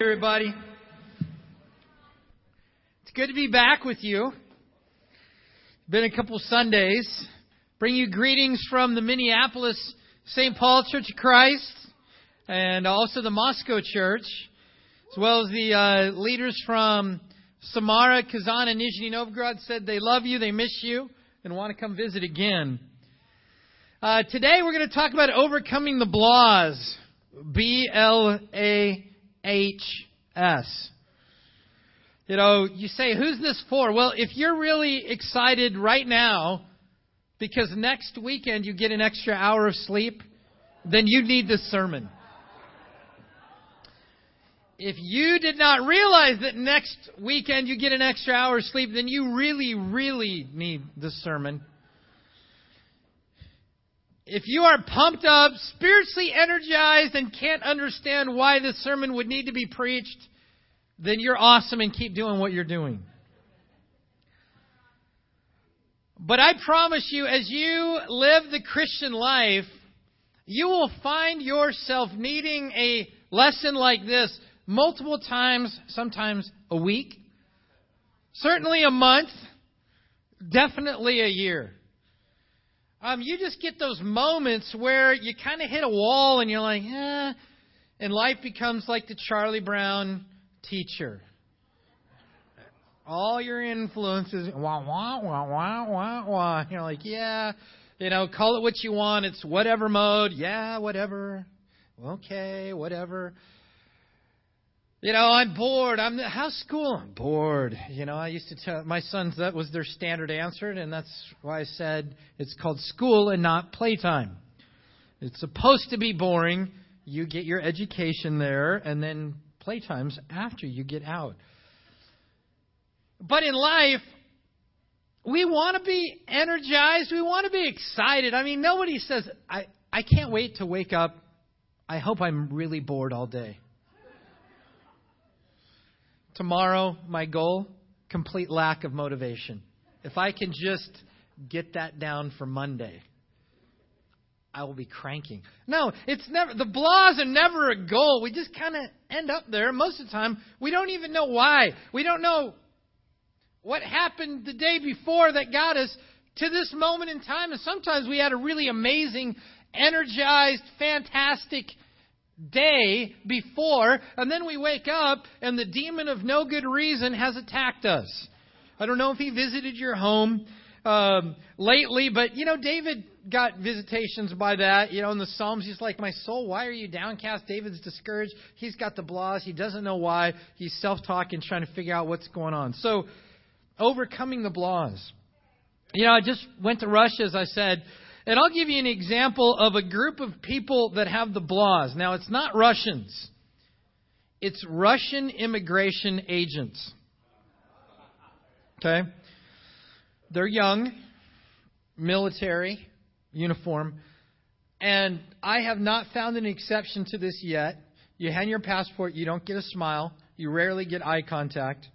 everybody. It's good to be back with you. Been a couple Sundays. Bring you greetings from the Minneapolis St. Paul Church of Christ and also the Moscow Church, as well as the uh, leaders from Samara, Kazan, and Nizhny Novgorod said they love you, they miss you, and want to come visit again. Uh, today we're going to talk about overcoming the blahs. B L A HS. You know, you say, who's this for? Well, if you're really excited right now because next weekend you get an extra hour of sleep, then you need this sermon. If you did not realize that next weekend you get an extra hour of sleep, then you really, really need this sermon if you are pumped up, spiritually energized, and can't understand why this sermon would need to be preached, then you're awesome and keep doing what you're doing. But I promise you, as you live the Christian life, you will find yourself needing a lesson like this multiple times, sometimes a week, certainly a month, definitely a year um, you just get those moments where you kind of hit a wall and you're like, eh, and life becomes like the Charlie Brown teacher. All your influences, wah, wah, wah, wah, wah, wah. You're like, yeah, you know, call it what you want. It's whatever mode. Yeah, whatever. Okay, whatever. You know, I'm bored. I'm how's school? I'm bored. You know, I used to tell my sons that was their standard answer, and that's why I said it's called school and not playtime. It's supposed to be boring. You get your education there, and then playtime's after you get out. But in life, we want to be energized. We want to be excited. I mean, nobody says, I, I can't wait to wake up. I hope I'm really bored all day. Tomorrow, my goal complete lack of motivation. If I can just get that down for Monday, I will be cranking. No, it's never, the blahs are never a goal. We just kind of end up there. Most of the time, we don't even know why. We don't know what happened the day before that got us to this moment in time. And sometimes we had a really amazing, energized, fantastic day before, and then we wake up and the demon of no good reason has attacked us. I don't know if he visited your home um, lately, but you know, David got visitations by that. You know, in the Psalms, he's like, My soul, why are you downcast? David's discouraged. He's got the blahs. He doesn't know why. He's self talking, trying to figure out what's going on. So, overcoming the blahs. You know, I just went to Russia, as I said, and I'll give you an example of a group of people that have the blahs. Now, it's not Russians, it's Russian immigration agents. Okay? They're young, military, uniform, and I have not found an exception to this yet. You hand your passport, you don't get a smile, you rarely get eye contact,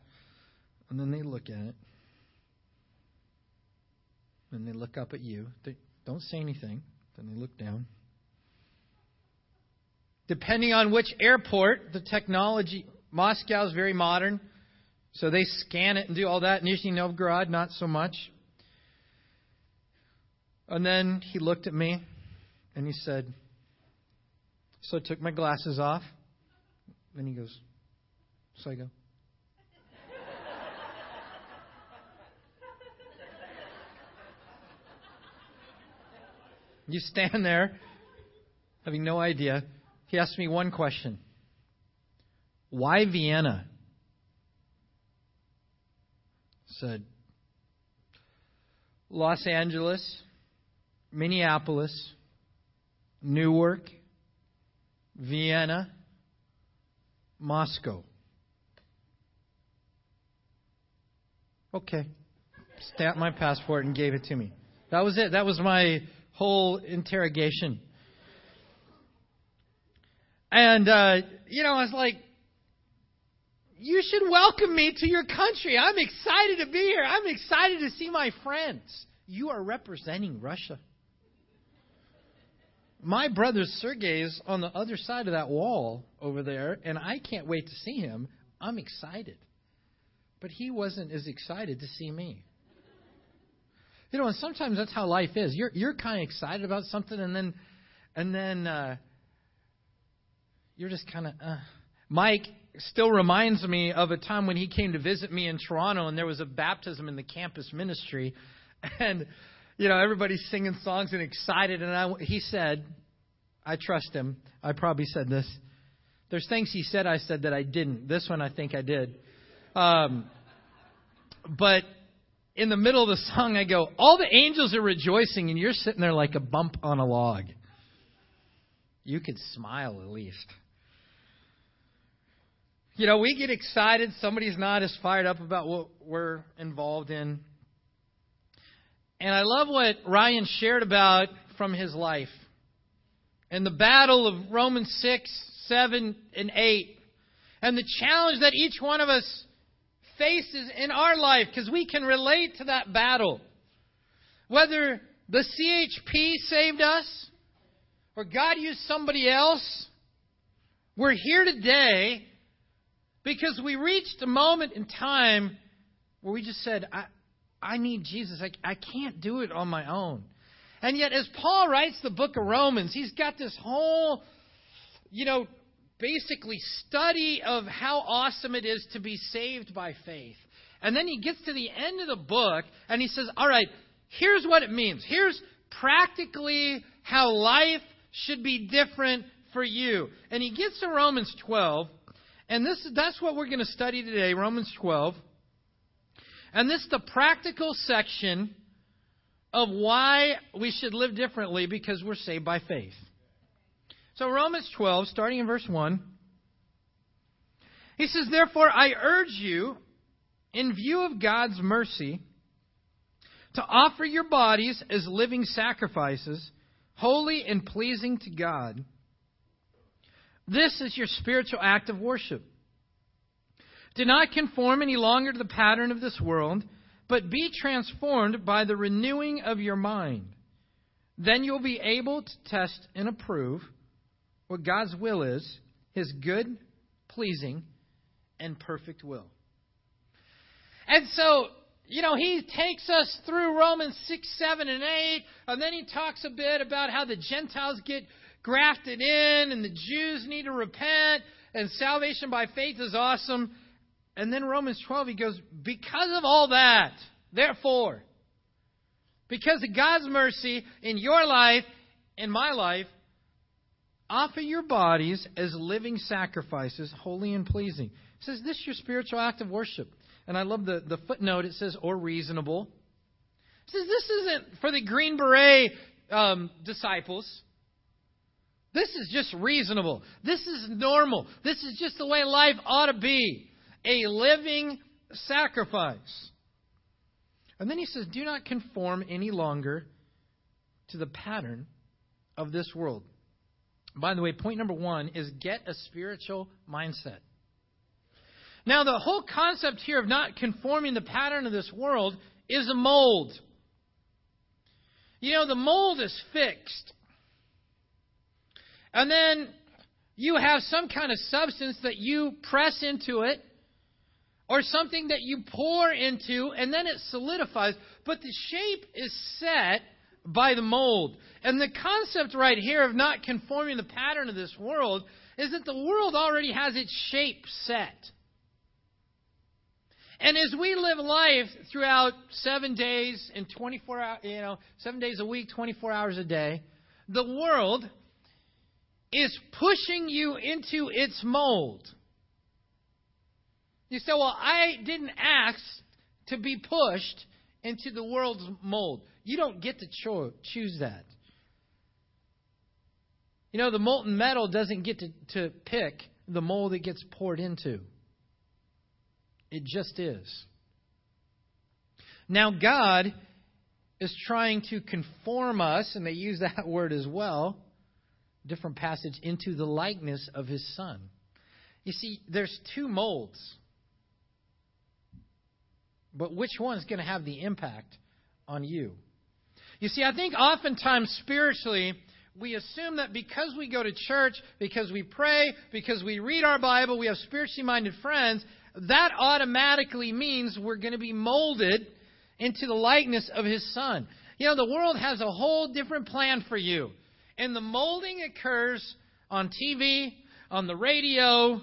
and then they look at it. And they look up at you. They, don't say anything. Then they look down. Depending on which airport, the technology, Moscow is very modern, so they scan it and do all that. Nizhny Novgorod, not so much. And then he looked at me and he said, So I took my glasses off. And he goes, So I go, You stand there, having no idea. He asked me one question Why Vienna? said Los Angeles, Minneapolis, Newark, Vienna, Moscow. Okay. Stamped my passport and gave it to me. That was it. That was my whole interrogation. And, uh, you know, I was like, you should welcome me to your country. I'm excited to be here. I'm excited to see my friends. You are representing Russia. my brother Sergey is on the other side of that wall over there, and I can't wait to see him. I'm excited. But he wasn't as excited to see me. You know, and sometimes that's how life is. You're you're kind of excited about something, and then and then uh, you're just kind of. Uh. Mike still reminds me of a time when he came to visit me in Toronto, and there was a baptism in the campus ministry, and you know, everybody's singing songs and excited. And I, he said, I trust him. I probably said this. There's things he said I said that I didn't. This one I think I did. Um, but in the middle of the song, I go, All the angels are rejoicing, and you're sitting there like a bump on a log. You could smile at least. You know, we get excited. Somebody's not as fired up about what we're involved in. And I love what Ryan shared about from his life. And the battle of Romans 6, 7, and 8. And the challenge that each one of us faces in our life, because we can relate to that battle. Whether the CHP saved us, or God used somebody else, we're here today because we reached a moment in time where we just said, I, I need Jesus. I, I can't do it on my own. And yet, as Paul writes the book of Romans, he's got this whole, you know, basically study of how awesome it is to be saved by faith. And then he gets to the end of the book and he says, All right, here's what it means. Here's practically how life should be different for you. And he gets to Romans 12, and this that's what we're going to study today, Romans 12. And this is the practical section of why we should live differently because we're saved by faith. So, Romans 12, starting in verse 1, he says, Therefore, I urge you, in view of God's mercy, to offer your bodies as living sacrifices, holy and pleasing to God. This is your spiritual act of worship. Do not conform any longer to the pattern of this world, but be transformed by the renewing of your mind. Then you'll be able to test and approve what God's will is, his good, pleasing, and perfect will. And so, you know, he takes us through Romans 6, 7, and 8, and then he talks a bit about how the Gentiles get grafted in and the Jews need to repent and salvation by faith is awesome. And then Romans 12, he goes, Because of all that, therefore, because of God's mercy in your life, in my life, offer your bodies as living sacrifices, holy and pleasing. It says, This is your spiritual act of worship. And I love the, the footnote, it says, or reasonable. It says, This isn't for the Green Beret um, disciples. This is just reasonable. This is normal. This is just the way life ought to be a living sacrifice. And then he says, Do not conform any longer to the pattern of this world. By the way, point number one is get a spiritual mindset. Now, the whole concept here of not conforming the pattern of this world is a mold. You know, the mold is fixed. And then you have some kind of substance that you press into it or something that you pour into and then it solidifies, but the shape is set by the mold. And the concept right here of not conforming the pattern of this world is that the world already has its shape set. And as we live life throughout seven days and 24 hours, you know, seven days a week, 24 hours a day, the world is pushing you into its mold. You say, well, I didn't ask to be pushed into the world's mold. You don't get to cho- choose that. You know, the molten metal doesn't get to, to pick the mold it gets poured into. It just is. Now, God is trying to conform us, and they use that word as well, different passage, into the likeness of His Son. You see, there's two molds. But which one is going to have the impact on you? You see, I think oftentimes spiritually, we assume that because we go to church, because we pray, because we read our Bible, we have spiritually minded friends, that automatically means we're going to be molded into the likeness of His Son. You know, the world has a whole different plan for you. And the molding occurs on TV, on the radio,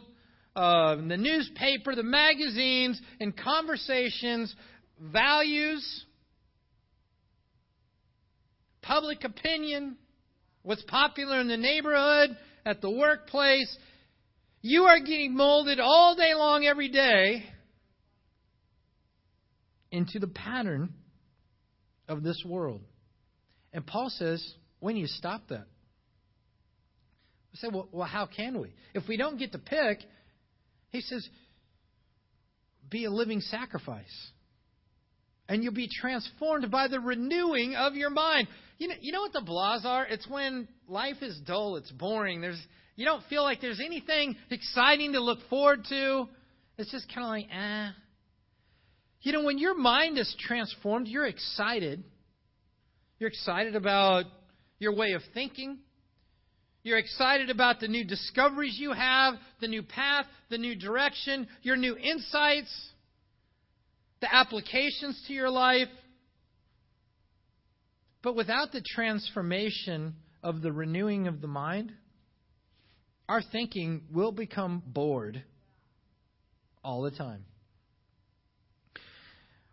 uh, the newspaper, the magazines, and conversations, values, public opinion, what's popular in the neighborhood, at the workplace. You are getting molded all day long, every day, into the pattern of this world. And Paul says, need to stop that. We say, well, well, how can we? If we don't get to pick, he says, be a living sacrifice. And you'll be transformed by the renewing of your mind. You know, you know what the blahs are? It's when life is dull, it's boring. There's you don't feel like there's anything exciting to look forward to. It's just kind of like, eh. You know, when your mind is transformed, you're excited. You're excited about your way of thinking. You're excited about the new discoveries you have, the new path, the new direction, your new insights, the applications to your life. But without the transformation of the renewing of the mind, our thinking will become bored all the time.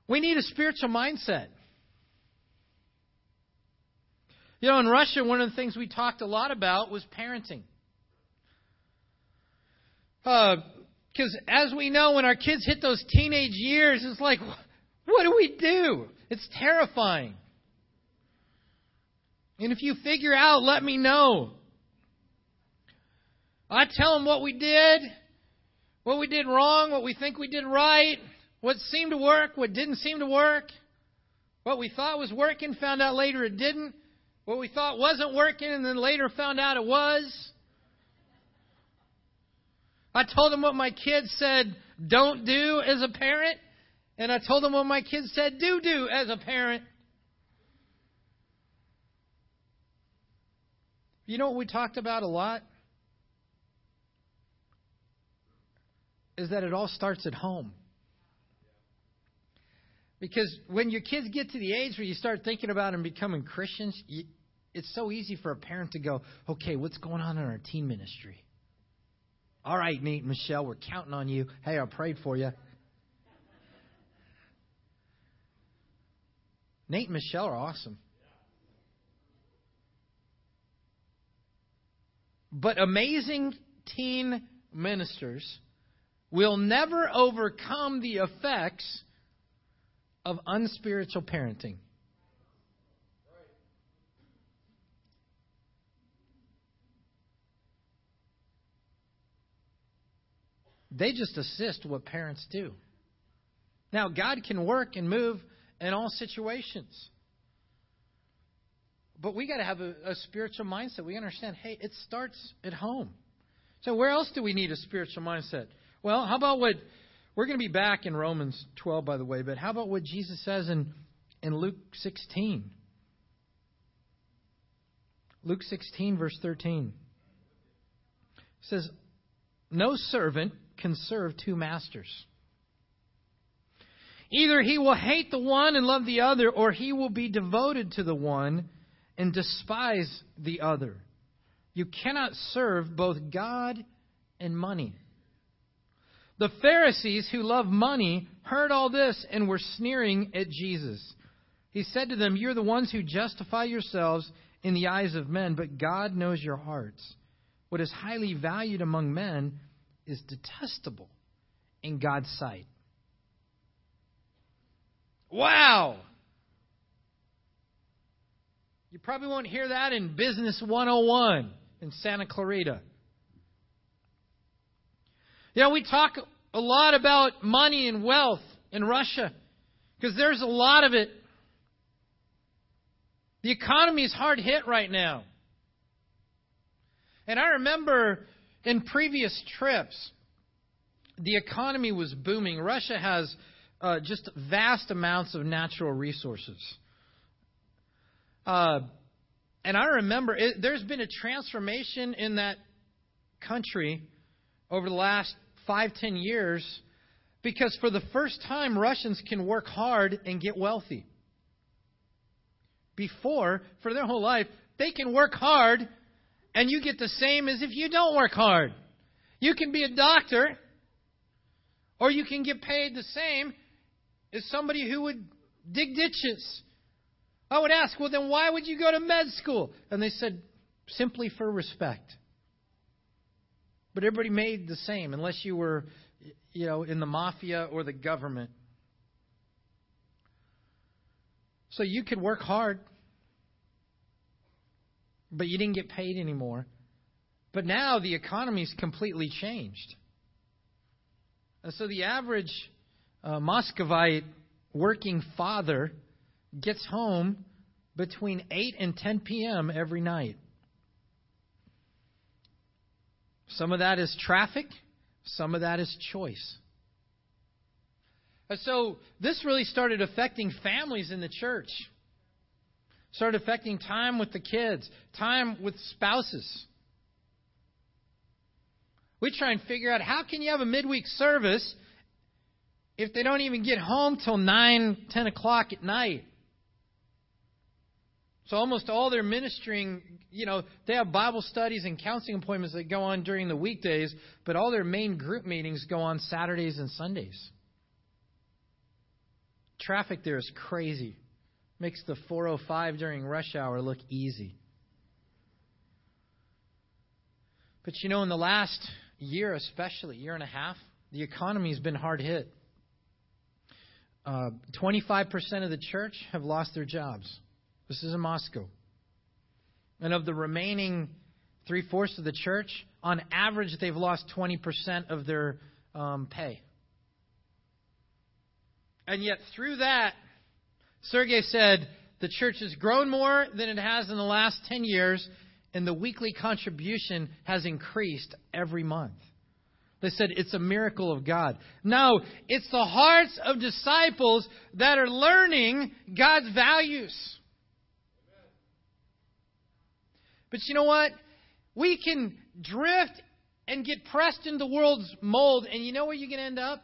We need a spiritual mindset. You know, in Russia, one of the things we talked a lot about was parenting. Because uh, as we know, when our kids hit those teenage years, it's like, what do we do? It's terrifying. And if you figure out, let me know. I tell them what we did, what we did wrong, what we think we did right, what seemed to work, what didn't seem to work, what we thought was working, found out later it didn't, what we thought wasn't working, and then later found out it was. I told them what my kids said don't do as a parent, and I told them what my kids said do do as a parent. You know what we talked about a lot? Is that it all starts at home. Because when your kids get to the age where you start thinking about them becoming Christians, you, it's so easy for a parent to go, okay, what's going on in our teen ministry? All right, Nate and Michelle, we're counting on you. Hey, I prayed for you. Nate and Michelle are awesome. But amazing teen ministers will never overcome the effects of unspiritual parenting. They just assist what parents do. Now, God can work and move in all situations. But we got to have a, a spiritual mindset. We understand, hey, it starts at home. So where else do we need a spiritual mindset? Well, how about what we're going to be back in Romans 12, by the way, but how about what Jesus says in, in Luke 16? Luke 16, verse 13 says, No servant can serve two masters. Either he will hate the one and love the other, or he will be devoted to the one and despise the other. You cannot serve both God and money. The Pharisees who love money heard all this and were sneering at Jesus. He said to them, You're the ones who justify yourselves in the eyes of men, but God knows your hearts. What is highly valued among men is detestable in God's sight. Wow! You probably won't hear that in Business 101 in Santa Clarita. You know, we talk a lot about money and wealth in Russia because there's a lot of it. The economy is hard hit right now. And I remember in previous trips, the economy was booming. Russia has uh, just vast amounts of natural resources. Uh, And I remember it, there's been a transformation in that country over the last five, ten years because for the first time, Russians can work hard and get wealthy. Before, for their whole life, they can work hard and you get the same as if you don't work hard. You can be a doctor or you can get paid the same as somebody who would dig ditches. I would ask, well, then why would you go to med school? And they said, simply for respect. But everybody made the same, unless you were, you know, in the mafia or the government. So you could work hard, but you didn't get paid anymore. But now the economy's completely changed. And so the average uh, Muscovite working father gets home between 8 and 10 p.m. every night. Some of that is traffic, some of that is choice. And so this really started affecting families in the church. Started affecting time with the kids, time with spouses. We try and figure out how can you have a midweek service if they don't even get home till 9, 10 o'clock at night? So almost all their ministering, you know, they have Bible studies and counseling appointments that go on during the weekdays, but all their main group meetings go on Saturdays and Sundays. Traffic there is crazy. Makes the 405 during rush hour look easy. But you know, in the last year, especially, year and a half, the economy's been hard hit. Uh, 25% of the church have lost their jobs. This is in Moscow. And of the remaining three fourths of the church, on average, they've lost 20% of their um, pay. And yet, through that, Sergey said the church has grown more than it has in the last 10 years, and the weekly contribution has increased every month. They said it's a miracle of God. No, it's the hearts of disciples that are learning God's values. But you know what? We can drift and get pressed into the world's mold, and you know where you can end up?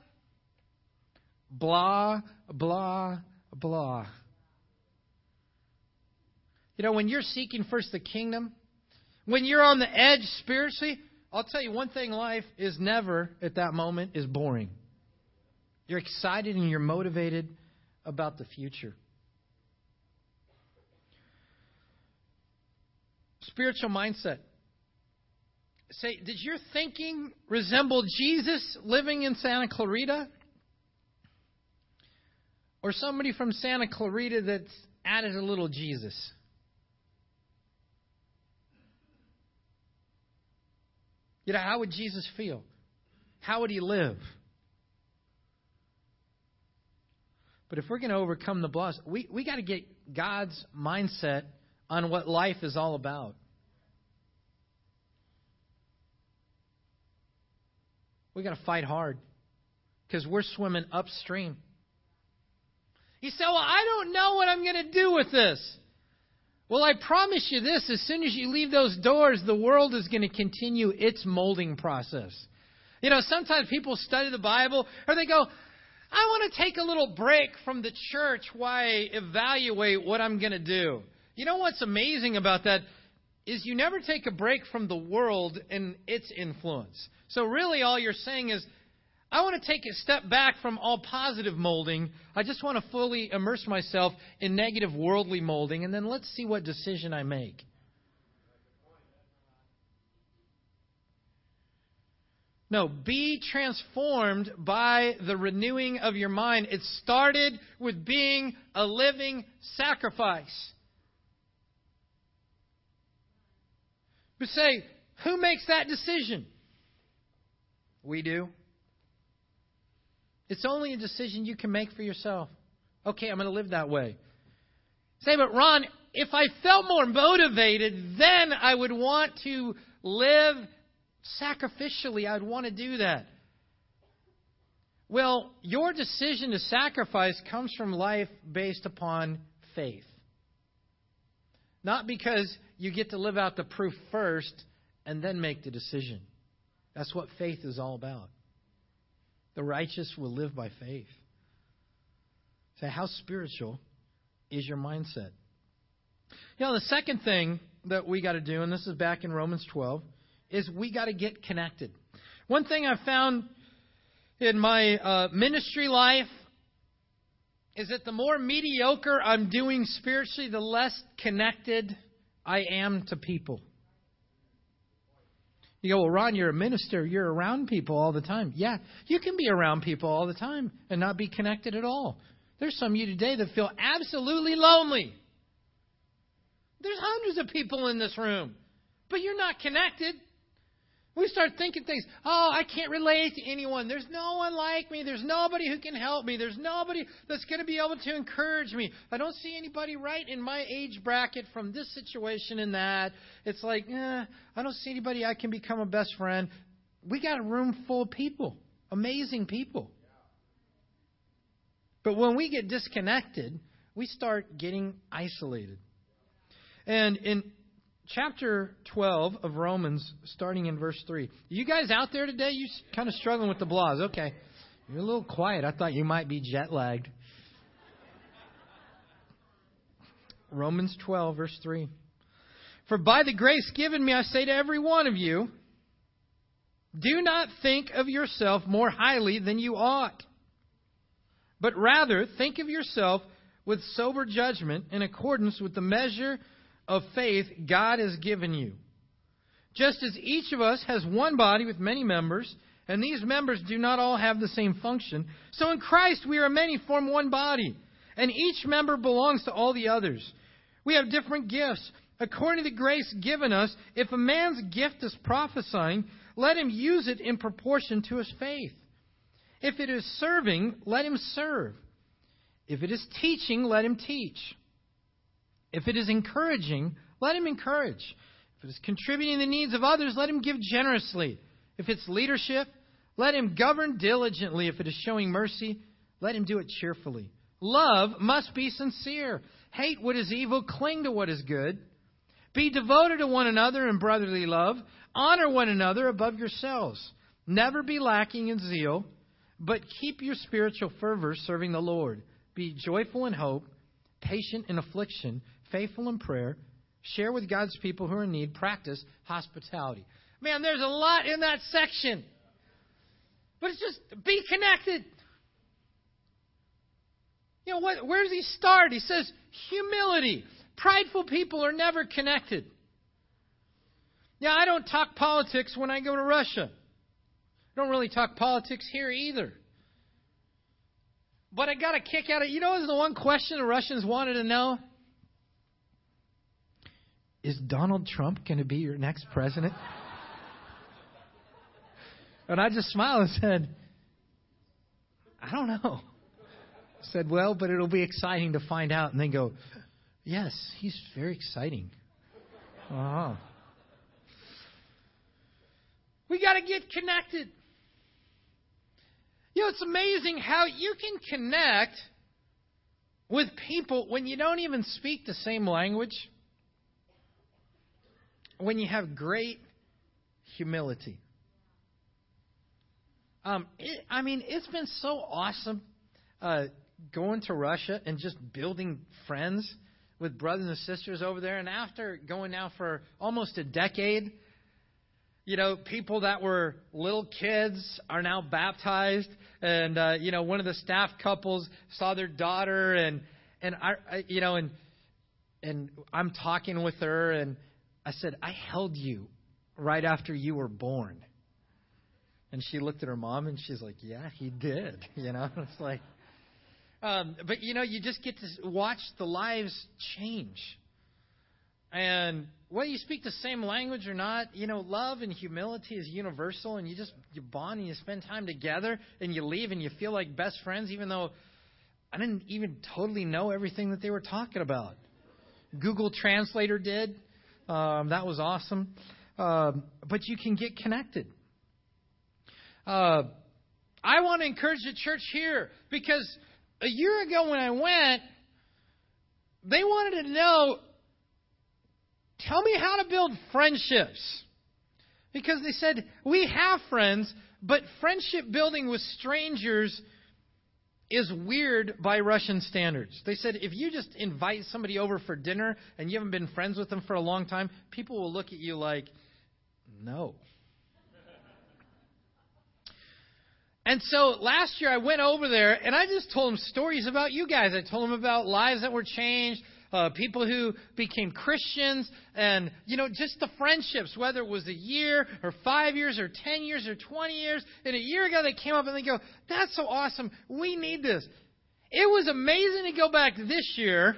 Blah, blah, blah. You know, when you're seeking first the kingdom, when you're on the edge spiritually, I'll tell you one thing life is never at that moment is boring. You're excited and you're motivated about the future. Spiritual mindset. Say, did your thinking resemble Jesus living in Santa Clarita? Or somebody from Santa Clarita that's added a little Jesus? You know, how would Jesus feel? How would he live? But if we're going to overcome the blahs, we, we got to get God's mindset on what life is all about. We got to fight hard because we're swimming upstream. He said, Well, I don't know what I'm going to do with this. Well, I promise you this as soon as you leave those doors, the world is going to continue its molding process. You know, sometimes people study the Bible or they go, I want to take a little break from the church while I evaluate what I'm going to do. You know what's amazing about that is you never take a break from the world and its influence. So really all you're saying is I want to take a step back from all positive molding. I just want to fully immerse myself in negative worldly molding and then let's see what decision I make. No, be transformed by the renewing of your mind. It started with being a living sacrifice. But say, who makes that decision? We do. It's only a decision you can make for yourself. Okay, I'm going to live that way. Say, but Ron, if I felt more motivated, then I would want to live sacrificially. I'd want to do that. Well, your decision to sacrifice comes from life based upon faith. Not because you get to live out the proof first and then make the decision. That's what faith is all about. The righteous will live by faith. So, how spiritual is your mindset? You know, the second thing that we got to do, and this is back in Romans 12, is we got to get connected. One thing I found in my uh, ministry life is that the more mediocre I'm doing spiritually, the less connected I am to people. You go, well, Ron, you're a minister. You're around people all the time. Yeah, you can be around people all the time and not be connected at all. There's some of you today that feel absolutely lonely. There's hundreds of people in this room, but you're not connected. We start thinking things, oh, I can't relate to anyone. There's no one like me. There's nobody who can help me. There's nobody that's going to be able to encourage me. I don't see anybody right in my age bracket from this situation and that. It's like, eh, I don't see anybody I can become a best friend. We got a room full of people, amazing people. But when we get disconnected, we start getting isolated. And in chapter 12 of Romans, starting in verse 3. You guys out there today? You kind of struggling with the blahs. Okay. You're a little quiet. I thought you might be jet lagged. Romans 12, verse 3. For by the grace given me, I say to every one of you, do not think of yourself more highly than you ought, but rather think of yourself with sober judgment in accordance with the measure of faith God has given you. Just as each of us has one body with many members, and these members do not all have the same function, so in Christ we are many, form one body, and each member belongs to all the others. We have different gifts. According to the grace given us, if a man's gift is prophesying, let him use it in proportion to his faith. If it is serving, let him serve. If it is teaching, let him teach. If it is encouraging, let him encourage. If it is contributing the needs of others, let him give generously. If it's leadership, let him govern diligently. If it is showing mercy, let him do it cheerfully. Love must be sincere. Hate what is evil, cling to what is good. Be devoted to one another in brotherly love. Honor one another above yourselves. Never be lacking in zeal, but keep your spiritual fervor serving the Lord. Be joyful in hope, patient in affliction, faithful in prayer, share with God's people who are in need, practice hospitality. Man, there's a lot in that section. But it's just be connected. You know, what, where does he start? He says humility. Prideful people are never connected. Yeah, I don't talk politics when I go to Russia. I don't really talk politics here either. But I got a kick out of you know, is the one question the Russians wanted to know? Is Donald Trump going to be your next president? and I just smiled and said, I don't know. Said, well, but it'll be exciting to find out. And then go, yes, he's very exciting. Uh-huh. We got to get connected. You know, it's amazing how you can connect with people when you don't even speak the same language when you have great humility. Um, it, I mean, it's been so awesome uh, going to Russia and just building friends with brothers and sisters over there. And after going now for almost a decade, you know, people that were little kids are now baptized. And, uh, you know, one of the staff couples saw their daughter and, and I, I you know, and, and I'm talking with her and, I said, I held you right after you were born. And she looked at her mom and she's like, Yeah, he did. You know, it's like, um, but you know, you just get to watch the lives change. And whether you speak the same language or not, you know, love and humility is universal, and you just you bond and you spend time together, and you leave and you feel like best friends, even though I didn't even totally know everything that they were talking about. Google Translator did. Um, that was awesome. Uh, but you can get connected. Uh, I want to encourage the church here because a year ago when I went, they wanted to know Tell me how to build friendships. Because they said, We have friends, but friendship building with strangers is weird by Russian standards. They said if you just invite somebody over for dinner and you haven't been friends with them for a long time, people will look at you like, no. And so last year I went over there and I just told them stories about you guys. I told them about lives that were changed, uh, people who became Christians, and you know just the friendships, whether it was a year or five years or ten years or twenty years. And a year ago they came up and they go, "That's so awesome! We need this." It was amazing to go back this year,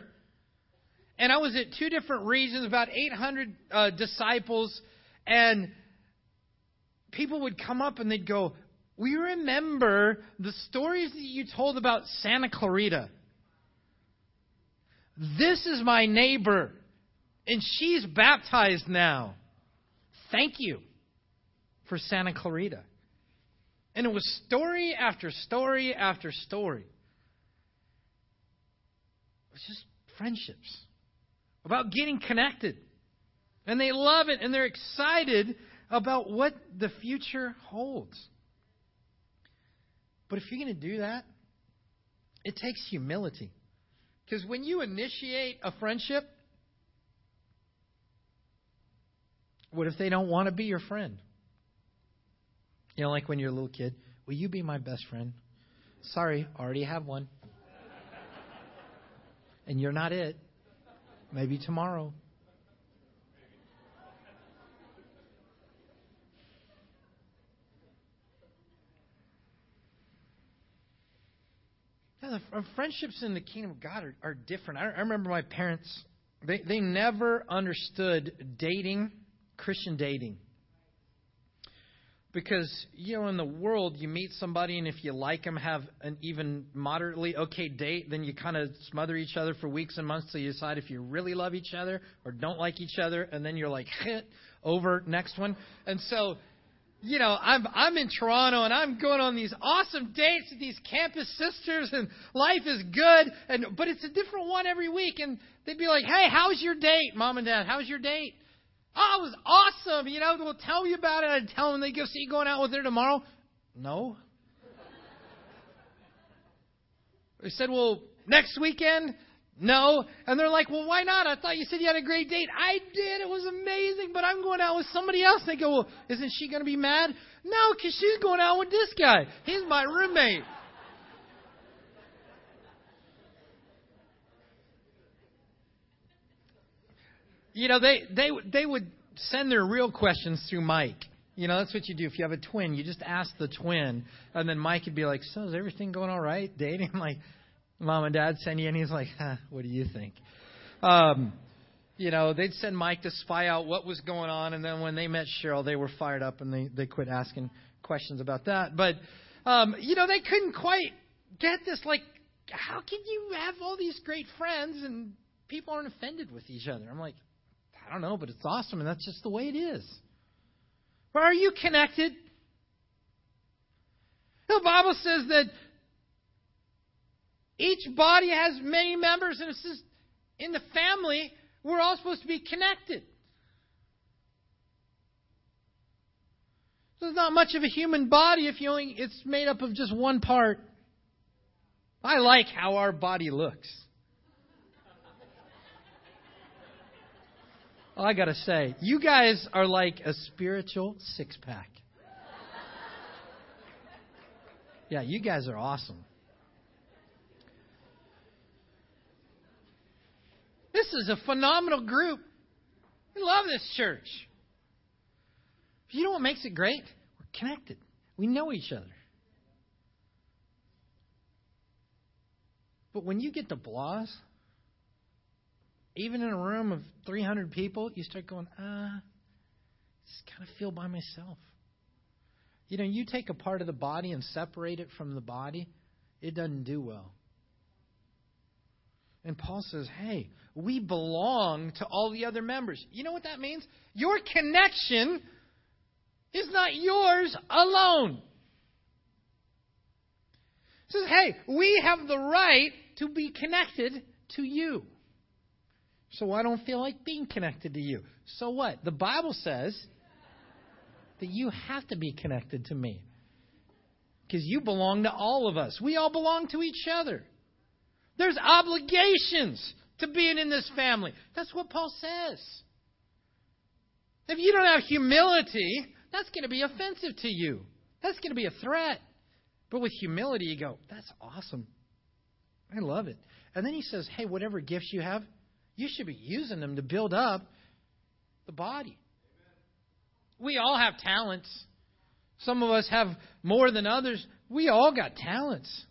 and I was at two different regions, about 800 uh, disciples, and people would come up and they'd go, "We remember the stories that you told about Santa Clarita." This is my neighbor, and she's baptized now. Thank you for Santa Clarita. And it was story after story after story. It was just friendships about getting connected. And they love it and they're excited about what the future holds. But if you're going to do that, it takes humility. Because when you initiate a friendship, what if they don't want to be your friend? You know, like when you're a little kid, will you be my best friend? Sorry, already have one. and you're not it. Maybe tomorrow. The friendships in the kingdom of God are, are different. I, I remember my parents, they, they never understood dating, Christian dating. Because, you know, in the world, you meet somebody, and if you like them, have an even moderately okay date, then you kind of smother each other for weeks and months till you decide if you really love each other or don't like each other, and then you're like, hit, over, next one. And so you know, I'm I'm in Toronto and I'm going on these awesome dates with these campus sisters and life is good and but it's a different one every week and they'd be like, "Hey, how's your date, mom and dad? How's your date?" "Oh, it was awesome." You know, they'll tell me about it. I'd tell them they go see you going out with her tomorrow. No. They said, "Well, next weekend." No. And they're like, well, why not? I thought you said you had a great date. I did. It was amazing, but I'm going out with somebody else. They go, well, isn't she going to be mad? No, because she's going out with this guy. He's my roommate. You know, they, they, they would send their real questions through Mike. You know, that's what you do. If you have a twin, you just ask the twin, and then Mike would be like, so is everything going all right? Dating? I'm like, mom and dad send you, and he's like, huh, what do you think? Um, you know, they'd send Mike to spy out what was going on, and then when they met Cheryl, they were fired up and they, they quit asking questions about that. But, um, you know, they couldn't quite get this. Like, how can you have all these great friends and people aren't offended with each other? I'm like, I don't know, but it's awesome, and that's just the way it is. But are you connected? The Bible says that each body has many members, and it says in the family, we're all supposed to be connected. There's not much of a human body if you only it's made up of just one part. I like how our body looks. I got to say, you guys are like a spiritual six pack. Yeah, you guys are awesome. This is a phenomenal group. We love this church. You know what makes it great? We're connected. We know each other. But when you get to blahs, even in a room of 300 people, you start going, ah, I just kind of feel by myself. You know, you take a part of the body and separate it from the body, it doesn't do well. And Paul says, hey, we belong to all the other members. You know what that means? Your connection is not yours alone. He says, hey, we have the right to be connected to you. So I don't feel like being connected to you. So what? The Bible says that you have to be connected to me. Because you belong to all of us. We all belong to each other. There's obligations to being in this family. That's what Paul says. If you don't have humility, that's going to be offensive to you. That's going to be a threat. But with humility, you go, that's awesome. I love it. And then he says, hey, whatever gifts you have, you should be using them to build up the body. We all have talents. Some of us have more than others. We all got talents.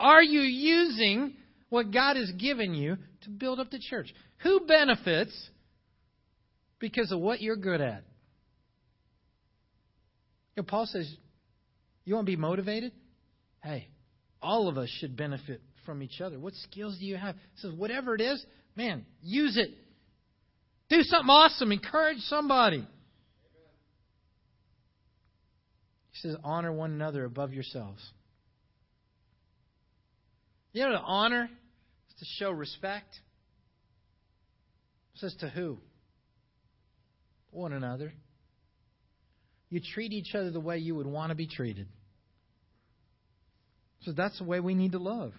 Are you using what God has given you to build up the church? Who benefits because of what you're good at? You know, Paul says, You want to be motivated? Hey, all of us should benefit from each other. What skills do you have? He says, Whatever it is, man, use it. Do something awesome. Encourage somebody. He says, Honor one another above yourselves. You know, to honor is to show respect. It says to who? One another. You treat each other the way you would want to be treated. So that's the way we need to love.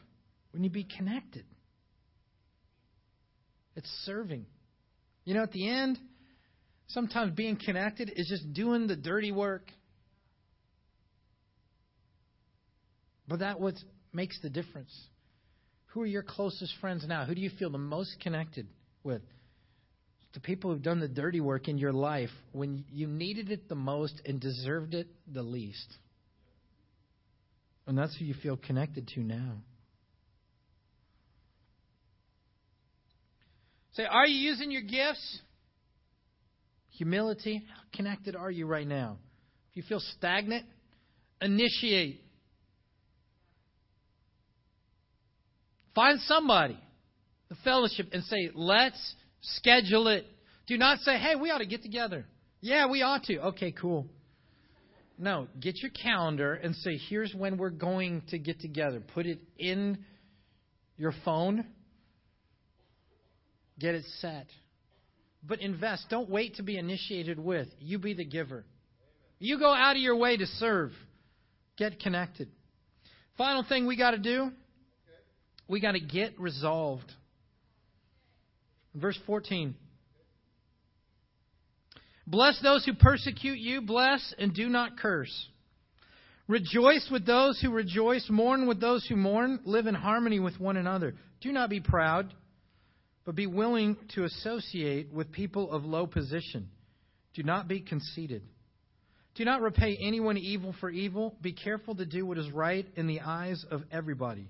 We need to be connected. It's serving. You know, at the end, sometimes being connected is just doing the dirty work. But that what makes the difference. Who are your closest friends now? Who do you feel the most connected with? The people who've done the dirty work in your life when you needed it the most and deserved it the least. And that's who you feel connected to now. Say, are you using your gifts? Humility. How connected are you right now? If you feel stagnant, initiate. Find somebody, the fellowship, and say, let's schedule it. Do not say, hey, we ought to get together. Yeah, we ought to. Okay, cool. No, get your calendar and say, here's when we're going to get together. Put it in your phone. Get it set. But invest. Don't wait to be initiated with. You be the giver. You go out of your way to serve. Get connected. Final thing we got to do we got to get resolved. Verse 14. Bless those who persecute you, bless and do not curse. Rejoice with those who rejoice, mourn with those who mourn, live in harmony with one another. Do not be proud, but be willing to associate with people of low position. Do not be conceited. Do not repay anyone evil for evil. Be careful to do what is right in the eyes of everybody.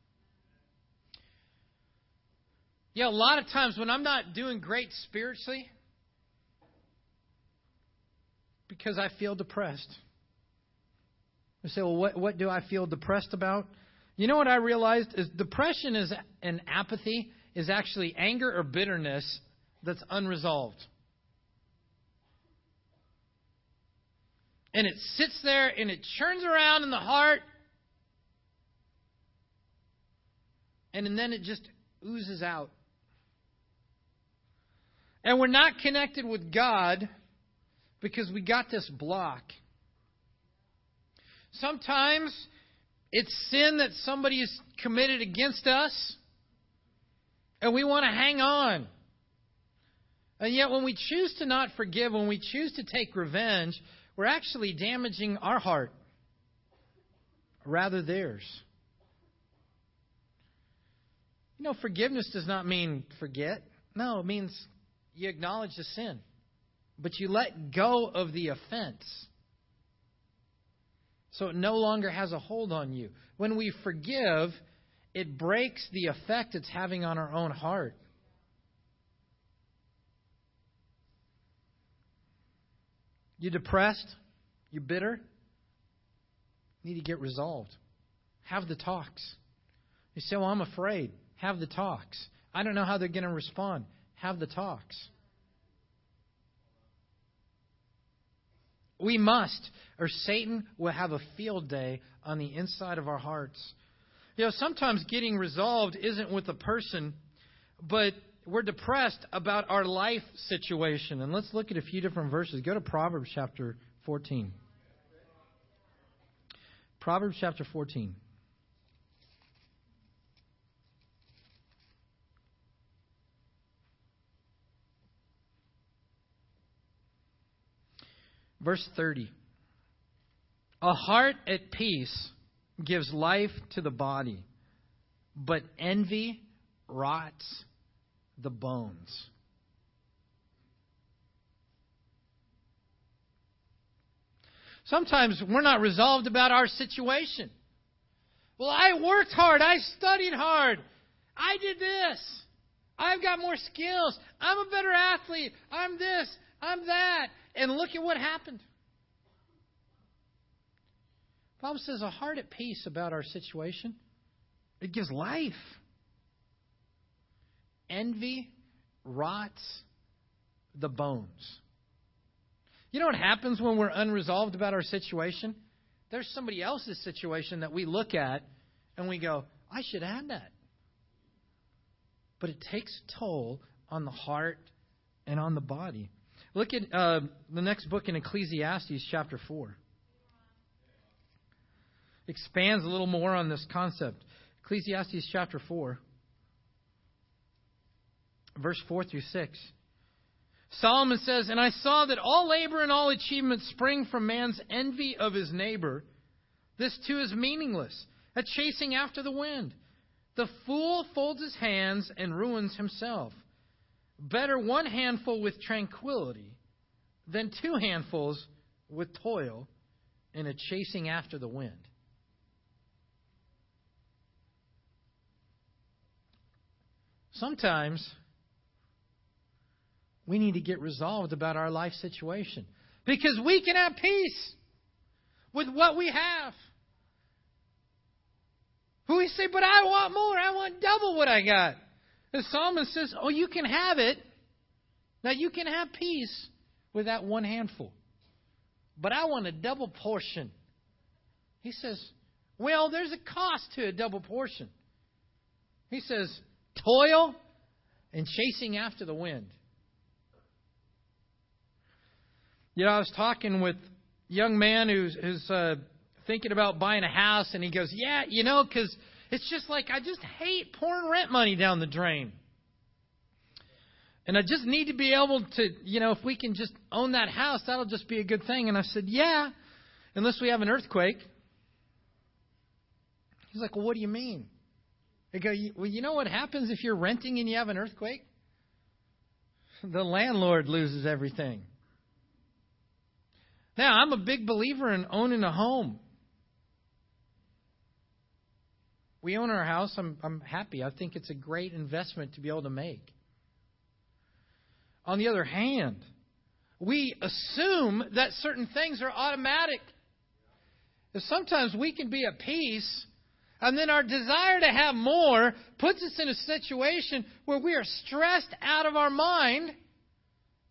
Yeah, a lot of times when I'm not doing great spiritually, because I feel depressed. You say, well, what, what do I feel depressed about? You know what I realized is depression is and apathy is actually anger or bitterness that's unresolved. And it sits there and it churns around in the heart. And then it just oozes out. And we're not connected with God because we got this block. Sometimes it's sin that somebody has committed against us, and we want to hang on. And yet, when we choose to not forgive, when we choose to take revenge, we're actually damaging our heart, rather theirs. You know, forgiveness does not mean forget. No, it means you acknowledge the sin, but you let go of the offense. So it no longer has a hold on you. When we forgive, it breaks the effect it's having on our own heart. You're depressed? You're bitter? Need to get resolved. Have the talks. You say, Well, I'm afraid. Have the talks. I don't know how they're going to respond. Have the talks. We must, or Satan will have a field day on the inside of our hearts. You know, sometimes getting resolved isn't with a person, but we're depressed about our life situation. And let's look at a few different verses. Go to Proverbs chapter 14. Proverbs chapter 14. Verse 30. A heart at peace gives life to the body, but envy rots the bones. Sometimes we're not resolved about our situation. Well, I worked hard. I studied hard. I did this. I've got more skills. I'm a better athlete. I'm this. I'm that. And look at what happened. The Bible says a heart at peace about our situation. It gives life. Envy rots the bones. You know what happens when we're unresolved about our situation? There's somebody else's situation that we look at and we go, I should have that. But it takes a toll on the heart and on the body. Look at uh, the next book in Ecclesiastes, chapter 4. Expands a little more on this concept. Ecclesiastes chapter 4, verse 4 through 6. Solomon says, And I saw that all labor and all achievement spring from man's envy of his neighbor. This too is meaningless, a chasing after the wind. The fool folds his hands and ruins himself. Better one handful with tranquility than two handfuls with toil and a chasing after the wind. Sometimes we need to get resolved about our life situation because we can have peace with what we have. Who we say, but I want more. I want double what I got. The psalmist says, Oh, you can have it. Now you can have peace with that one handful. But I want a double portion. He says, Well, there's a cost to a double portion. He says, Toil and chasing after the wind. You know, I was talking with a young man who's, who's uh, thinking about buying a house, and he goes, Yeah, you know, because it's just like I just hate pouring rent money down the drain. And I just need to be able to, you know, if we can just own that house, that'll just be a good thing. And I said, Yeah, unless we have an earthquake. He's like, Well, what do you mean? I go, Well, you know what happens if you're renting and you have an earthquake? The landlord loses everything. Now, I'm a big believer in owning a home. We own our house. I'm, I'm happy. I think it's a great investment to be able to make. On the other hand, we assume that certain things are automatic. Sometimes we can be at peace, and then our desire to have more puts us in a situation where we are stressed out of our mind,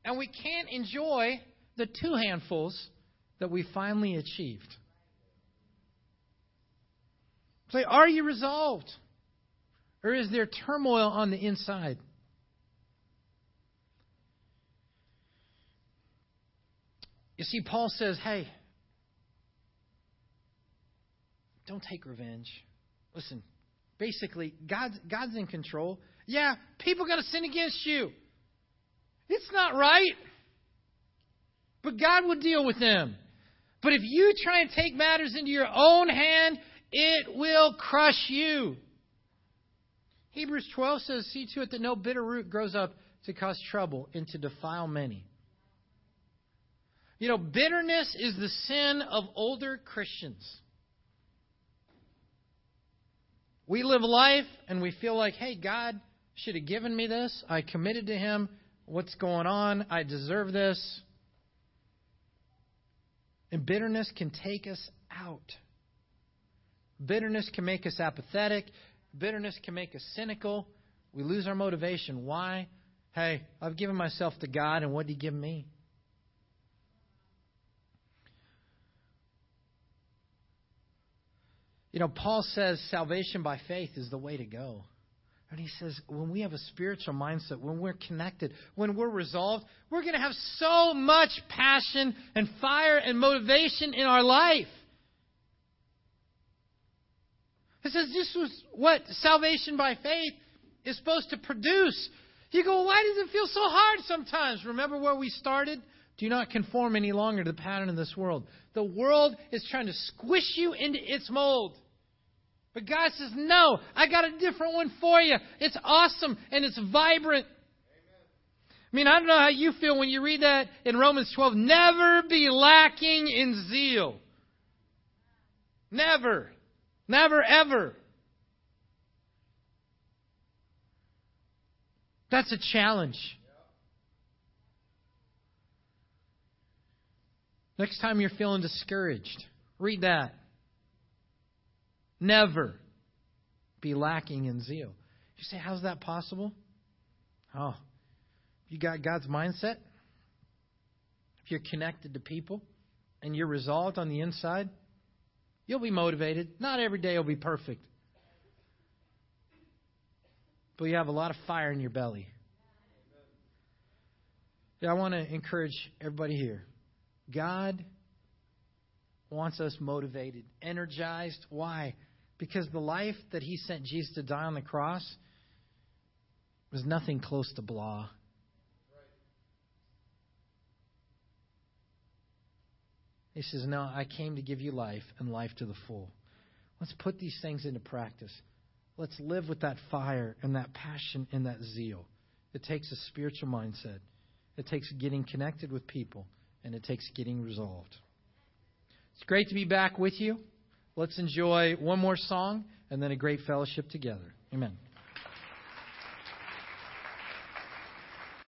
and we can't enjoy the two handfuls that we finally achieved. Say, are you resolved? Or is there turmoil on the inside? You see, Paul says, hey, don't take revenge. Listen, basically, God's, God's in control. Yeah, people got to sin against you. It's not right. But God will deal with them. But if you try and take matters into your own hand, it will crush you. Hebrews 12 says, See to it that no bitter root grows up to cause trouble and to defile many. You know, bitterness is the sin of older Christians. We live life and we feel like, hey, God should have given me this. I committed to Him. What's going on? I deserve this. And bitterness can take us out. Bitterness can make us apathetic. Bitterness can make us cynical. We lose our motivation. Why? Hey, I've given myself to God, and what did He give me? You know, Paul says salvation by faith is the way to go. And he says, when we have a spiritual mindset, when we're connected, when we're resolved, we're going to have so much passion and fire and motivation in our life. He says this was what salvation by faith is supposed to produce. You go, why does it feel so hard sometimes? Remember where we started? Do not conform any longer to the pattern of this world. The world is trying to squish you into its mold. But God says, No, I got a different one for you. It's awesome and it's vibrant. I mean, I don't know how you feel when you read that in Romans 12. Never be lacking in zeal. Never. Never, ever. That's a challenge. Next time you're feeling discouraged, read that. Never be lacking in zeal. You say, how's that possible? Oh, you got God's mindset. If you're connected to people and you're resolved on the inside, You'll be motivated. Not every day will be perfect. But you have a lot of fire in your belly. Yeah, I want to encourage everybody here. God wants us motivated, energized. Why? Because the life that He sent Jesus to die on the cross was nothing close to blah. He says, No, I came to give you life and life to the full. Let's put these things into practice. Let's live with that fire and that passion and that zeal. It takes a spiritual mindset, it takes getting connected with people, and it takes getting resolved. It's great to be back with you. Let's enjoy one more song and then a great fellowship together. Amen.